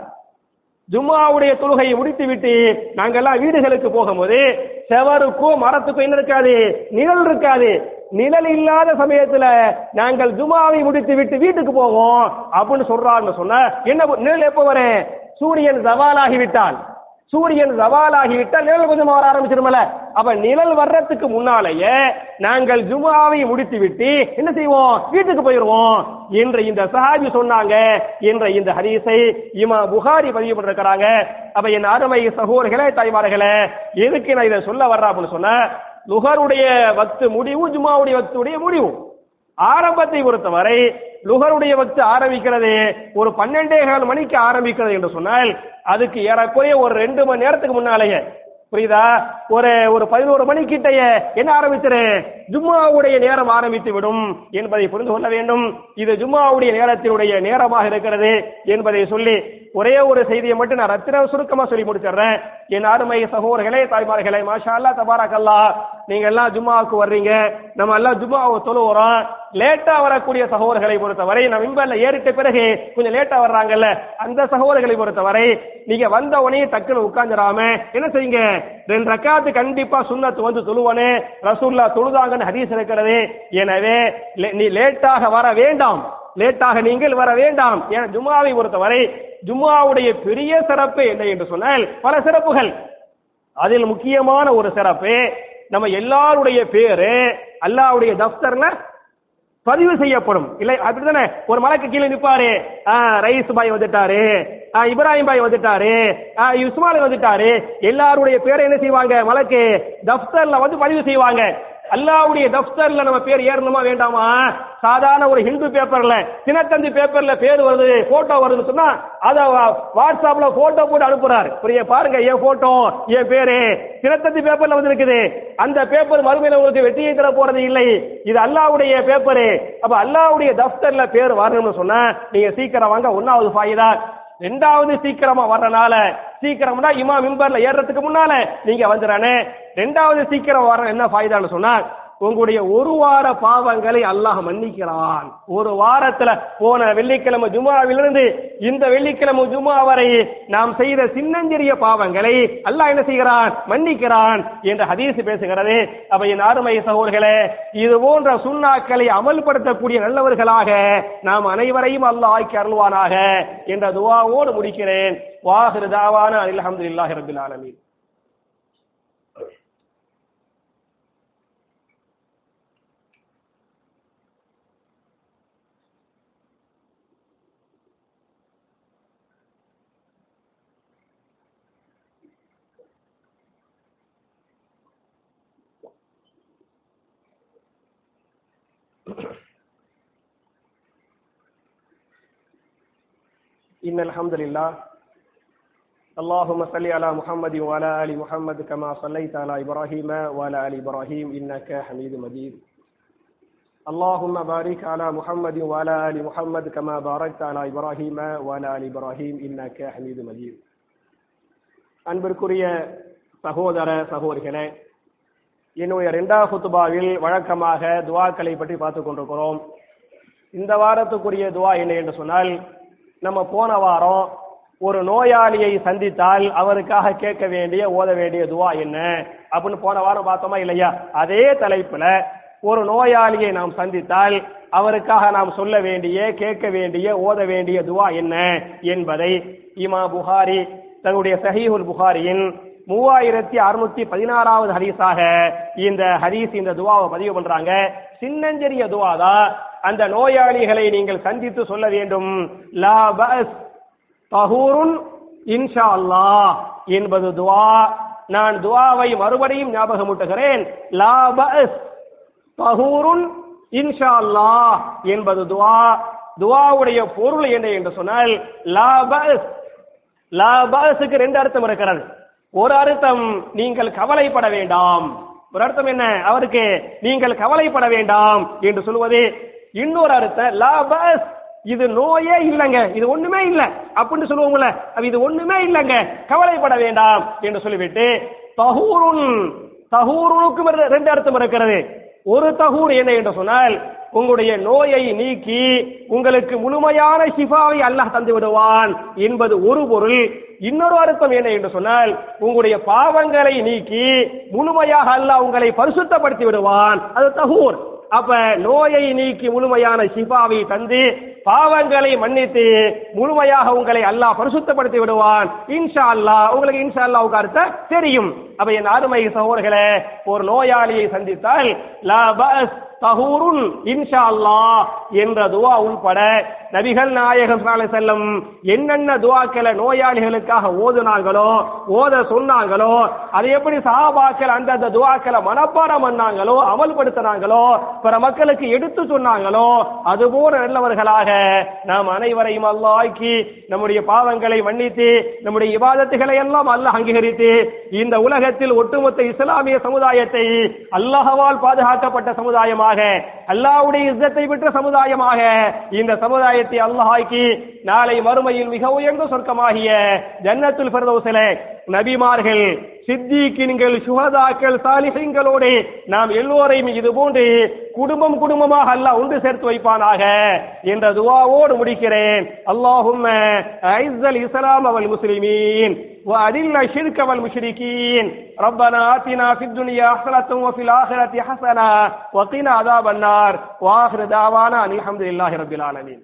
ஜும்மாவுடைய தொழுகையை முடித்து விட்டு நாங்கெல்லாம் வீடுகளுக்கு போகும்போது செவருக்கும் மரத்துக்கும் என்ன இருக்காது? நிழல் இருக்காது. நிழல் இல்லாத சமயத்துல நாங்கள் ஜுமாவை முடித்து விட்டு வீட்டுக்கு போவோம் அப்படின்னு சொல்றாருன்னு சொன்ன என்ன நிழல் எப்போ வரும்? சூரியன் சவாலாகி விட்டான் சூரியன் சவாலாகி விட்டால் நிழல் கொஞ்சம் வர ஆரம்பிச்சிருமல அப்ப நிழல் வர்றதுக்கு முன்னாலேயே நாங்கள் ஜுமாவை முடித்து விட்டு என்ன செய்வோம்? வீட்டுக்கு போயிருவோம். என்று இந்த சஹாபி சொன்னாங்க. என்ற இந்த ஹரிசை இமா புகாரி பதிவு பண்ணிருக்கிறாங்க. அப்ப என் அருமை சகோதரர்களே தாய்மார்களே எதுக்கு நான் இதை சொல்ல வர்றேன் அப்படின்னு சொன்ன லுகருடைய வத்து முடிவு ஜுமாவுடைய வத்துடைய முடிவு. ஆரம்பத்தை பொறுத்தவரை லுகருடைய வக்து ஆரம்பிக்கிறது ஒரு பன்னெண்டே கால் மணிக்கு ஆரம்பிக்கிறது என்று சொன்னால் அதுக்கு ஏறக்குறைய ஒரு ரெண்டு மணி நேரத்துக்கு முன்னாலேயே புரியுதா? ஒரு ஒரு பதினோரு மணிக்கிட்டய என்ன ஆரம்பிச்சிரு ஜும்மாவுடைய நேரம் ஆரம்பித்து விடும் என்பதை புரிந்து கொள்ள வேண்டும். இது ஜும்மாவுடைய நேரத்தினுடைய நேரமாக இருக்கிறது என்பதை சொல்லி ஒரே ஒரு செய்தியை மட்டும் நான் ரத்தின சுருக்கமா சொல்லி முடிச்சிடுறேன். என் அருமை சகோதரர்களே தாய்மார்களே மாஷா அல்லா தபாரக் கல்லா நீங்க எல்லாம் ஜும்மாவுக்கு வர்றீங்க. நம்ம எல்லாம் ஜும்மாவை தொழுவுறோம். லேட்டா வரக்கூடிய சகோதரர்களை பொறுத்தவரை நம்ம இம்பர்ல ஏறிட்ட பிறகு கொஞ்சம் லேட்டா வர்றாங்கல்ல அந்த சகோதரர்களை பொறுத்தவரை நீங்க வந்த உடனே டக்குன்னு உட்கார்ந்துடாம என்ன செய்யுங்க? ரெண்டு ரக்காத்து கண்டிப்பா சுண்ணத்து வந்து தொழுவனே ரசூல்லா தொழுதாங்கன்னு ஹதீஸ் இருக்கிறது. எனவே லே- நீ லேட்டாக வர வேண்டாம். லேட்டாக நீங்கள் வர வேண்டாம். ஏன்னா ஜும்மாவை பொறுத்தவரை ஜும்மாவுடைய பெரிய சிறப்பு என்ன என்று சொன்னால் பல சிறப்புகள். அதில் முக்கியமான ஒரு சிறப்பு நம்ம எல்லாருடைய பேரு அல்லாஹ்வுடைய தப்தர்ல பதிவு செய்யப்படும். இல்லை அப்படிதானே ஒரு மலைக்கு கீழே நிப்பாரு. ஆ, ரைஸ் பாய் வந்துட்டாரு. ஆ, இப்ராஹிம் பாய் வந்துட்டாரு. ஆ, இஸ்மாயில் வந்துட்டாரு. எல்லாருடைய பேரை என்ன செய்வாங்க? மலைக்கு தப்தர்ல வந்து பதிவு செய்வாங்க. அல்லாவுடைய தப்தர்ல நம்ம பேர் ஏறணுமா வேண்டாமா? சாதாரண ஒரு ஹிந்து பேப்பர்ல தினத்தந்தி பேப்பர்ல பேர் வருது போட்டோ வருதுன்னு சொன்னா அத வாட்ஸ்அப்ல போட்டோ போட்டு அனுப்புறாரு. புரிய பாருங்க என் போட்டோ என் பேரு தினத்தந்தி பேப்பர்ல வந்து இருக்குது அந்த பேப்பர் மறுமையில உங்களுக்கு வெற்றியை தர போறது இல்லை. இது அல்லாவுடைய பேப்பரு. அப்ப அல்லாவுடைய தப்தர்ல பேர் வரணும்னு சொன்னா நீங்க சீக்கிரம் வாங்க ஒன்னாவது ஃபாயிதா ரெண்டாவது சீக்கிரமா வர்றனால சீக்கிரம்னா இமா மிம்பர்ல ஏறுறதுக்கு முன்னால நீங்க வந்துறானே. ரெண்டாவது சீக்கிரம் வர என்ன ஃபாய்தான்னு சொன்னா உங்களுடைய ஒரு வார பாவங்களை அல்லாஹ் மன்னிக்கிறான். ஒரு வாரத்துல போன வெள்ளிக்கிழமை ஜுமாவிலிருந்து இந்த வெள்ளிக்கிழமை ஜுமா வரை நாம் செய்த சின்னஞ்சிறிய பாவங்களை அல்லாஹ் என்ன செய்கிறான்? மன்னிக்கிறான் என்று ஹதீஸ் பேசுகிறது. அப்ப என் அருமை சகோதர்களே இது போன்ற சுண்ணாக்களை அமல்படுத்தக்கூடிய நல்லவர்களாக நாம் அனைவரையும் அல்லாஹ் ஆக்கி அருள்வானாக என்ற துவாவோடு முடிக்கிறேன். வாஹிரு தாவான அல்ஹம்துலில்லாஹி ரபில் ஆலமீன். إن الحمد لله اللهم صل على محمد وعلى آل محمد كما صليت على إبراهيم وعلى آل إبراهيم إنك حميد مجيد اللهم بارك على محمد وعلى آل محمد كما باركت على إبراهيم وعلى آل إبراهيم إنك حميد مجيد அன்பிற்குரிய சகோதர சகோதரிகளே என்னுடைய ரெண்டாவது ஹுத்துபாவில் வழக்கமாக துவாக்களை பற்றி பார்த்து கொண்டிருக்கிறோம். இந்த வாரத்துக்குரிய துவா என்ன என்று சொன்னால் நம்ம போன வாரம் ஒரு நோயாளியை சந்தித்தால் அவருக்காக கேட்க வேண்டிய ஓத வேண்டிய துவா என்ன? அப்படின்னு போன வாரம் பார்த்தோமா இல்லையா? அதே தலைப்புல ஒரு நோயாளியை நாம் சந்தித்தால் அவருக்காக நாம் சொல்ல வேண்டிய கேட்க வேண்டிய ஓத வேண்டிய துவா என்ன என்பதை இமா புகாரி தன்னுடைய சஹீஹுல் புகாரியின் மூவாயிரத்தி அறுநூத்தி பதினாறாவது ஹதீஸாக இந்த ஹதீஸ் இந்த துவாவை பதிவு பண்றாங்க. சின்னஞ்செறிய துவா தான் அந்த நோயாளிகளை நீங்கள் சந்தித்து சொல்ல வேண்டும். லா பஸ் தஹூருன் இன்ஷா அல்லா என்பது துவா. நான் துவாவை மறுபடியும் ஞாபகமூட்டுகிறேன். லா பஸ் தஹூருன் இன்ஷா அல்லா என்பது துவா. துவாவுடைய பொருள் என்ன என்று சொன்னால் லா பஸ் லா பஸ்க்கு ரெண்டு அர்த்தம் இருக்கிறது. ஒரு அர்த்தம் நீங்கள் கவலைப்பட வேண்டாம். ஒரு அர்த்தம் என்ன? அவருக்கு நீங்கள் கவலைப்பட வேண்டாம் என்று சொல்வது இன்னொரு அர்த்தம் லாபஸ் இது நோயே இல்லைங்க. இது ஒண்ணுமே இல்ல. அப்படின்னு சொல்லுவோம்ல இது ஒண்ணுமே இல்லைங்க. கவலைப்பட வேண்டாம் என்று சொல்லிவிட்டு தஹூருன் தஹூருனுக்கு ரெண்டு அர்த்தம் இருக்கிறது. ஒரு தகூர் என்ன என்று சொன்னால் உங்களுடைய நோயை நீக்கி உங்களுக்கு முழுமையான ஷிஃபாவை அல்லாஹ் தந்து விடுவான் என்பது ஒரு பொருள். இன்னொரு அர்த்தம் என்ன என்று சொன்னால் உங்களுடைய பாவங்களை நீக்கி முழுமையாக அல்லாஹ் உங்களை பரிசுத்தப்படுத்தி விடுவான். அது தகூர். அப்ப நோயை நீக்கி முழுமையான சிபாவை தந்து பாவங்களை மன்னித்து முழுமையாக உங்களை அல்லாஹ் பரிசுத்தப்படுத்தி விடுவான். இன்ஷா அல்லாஹ் உங்களுக்கு இன்ஷா அல்லாஹ்வுக்கு அர்த்தம் தெரியும். அப்ப என் அருமை சகோதரர்களே ஒரு நோயாளியை சந்தித்தால் லா பஸ் தஹூருன் இன்ஷா அல்லாஹ் என்ற துவா உள்பட நபிகள் நாயகம் செல்லம் என்னென்ன துவாக்களை நோயாளிகளுக்காக ஓதுனாங்களோ ஓத சொன்னாங்களோ அது எப்படி சஹாபாக்கள் அந்தந்த துவாக்களை மனப்பாடம் பண்ணாங்களோ அமல்படுத்தினாங்களோ பிற மக்களுக்கு எடுத்து சொன்னாங்களோ அதுபோல நல்லவர்களாக நாம் அனைவரையும் அல்லாஹ் ஆக்கி நம்முடைய பாவங்களை மன்னித்து நம்முடைய இவாதத்துகளை எல்லாம் அல்லாஹ் அங்கீகரித்து இந்த உலகத்தில் ஒட்டுமொத்த இஸ்லாமிய சமுதாயத்தை அல்லாஹ்வால் பாதுகாக்கப்பட்ட சமுதாயமாக அல்லாஹ்வுடைய இஸ்ஸத்தை பெற்ற சமுதாயமாக இந்த சமுதாயத்தை அல்லாஹாக்கி நாளை மறுமையில் மிக உயர்ந்த சொர்க்கமாகிய ஜன்னத்துல் ஃபிர்தௌஸிலே நபிமார்கள் சித்திகின்கள் சுகதாக்கள் சாலிஹீன்களோடு நாம் எல்லோரையும் இது போன்று குடும்பம் குடும்பமாக அல்லாஹ் ஒன்று சேர்த்து வைப்பானாக என்ற துவாவோடு முடிக்கிறேன் அல்லாஹும்ம ஐஸல் இஸ்லாம் அவல் முஸ்லிமீன் وأذل الشرك والمشركين ربنا آتنا في الدنيا حسنة وفي الآخرة حسنة وقنا عذاب النار وآخر دعوانا أن الحمد لله رب العالمين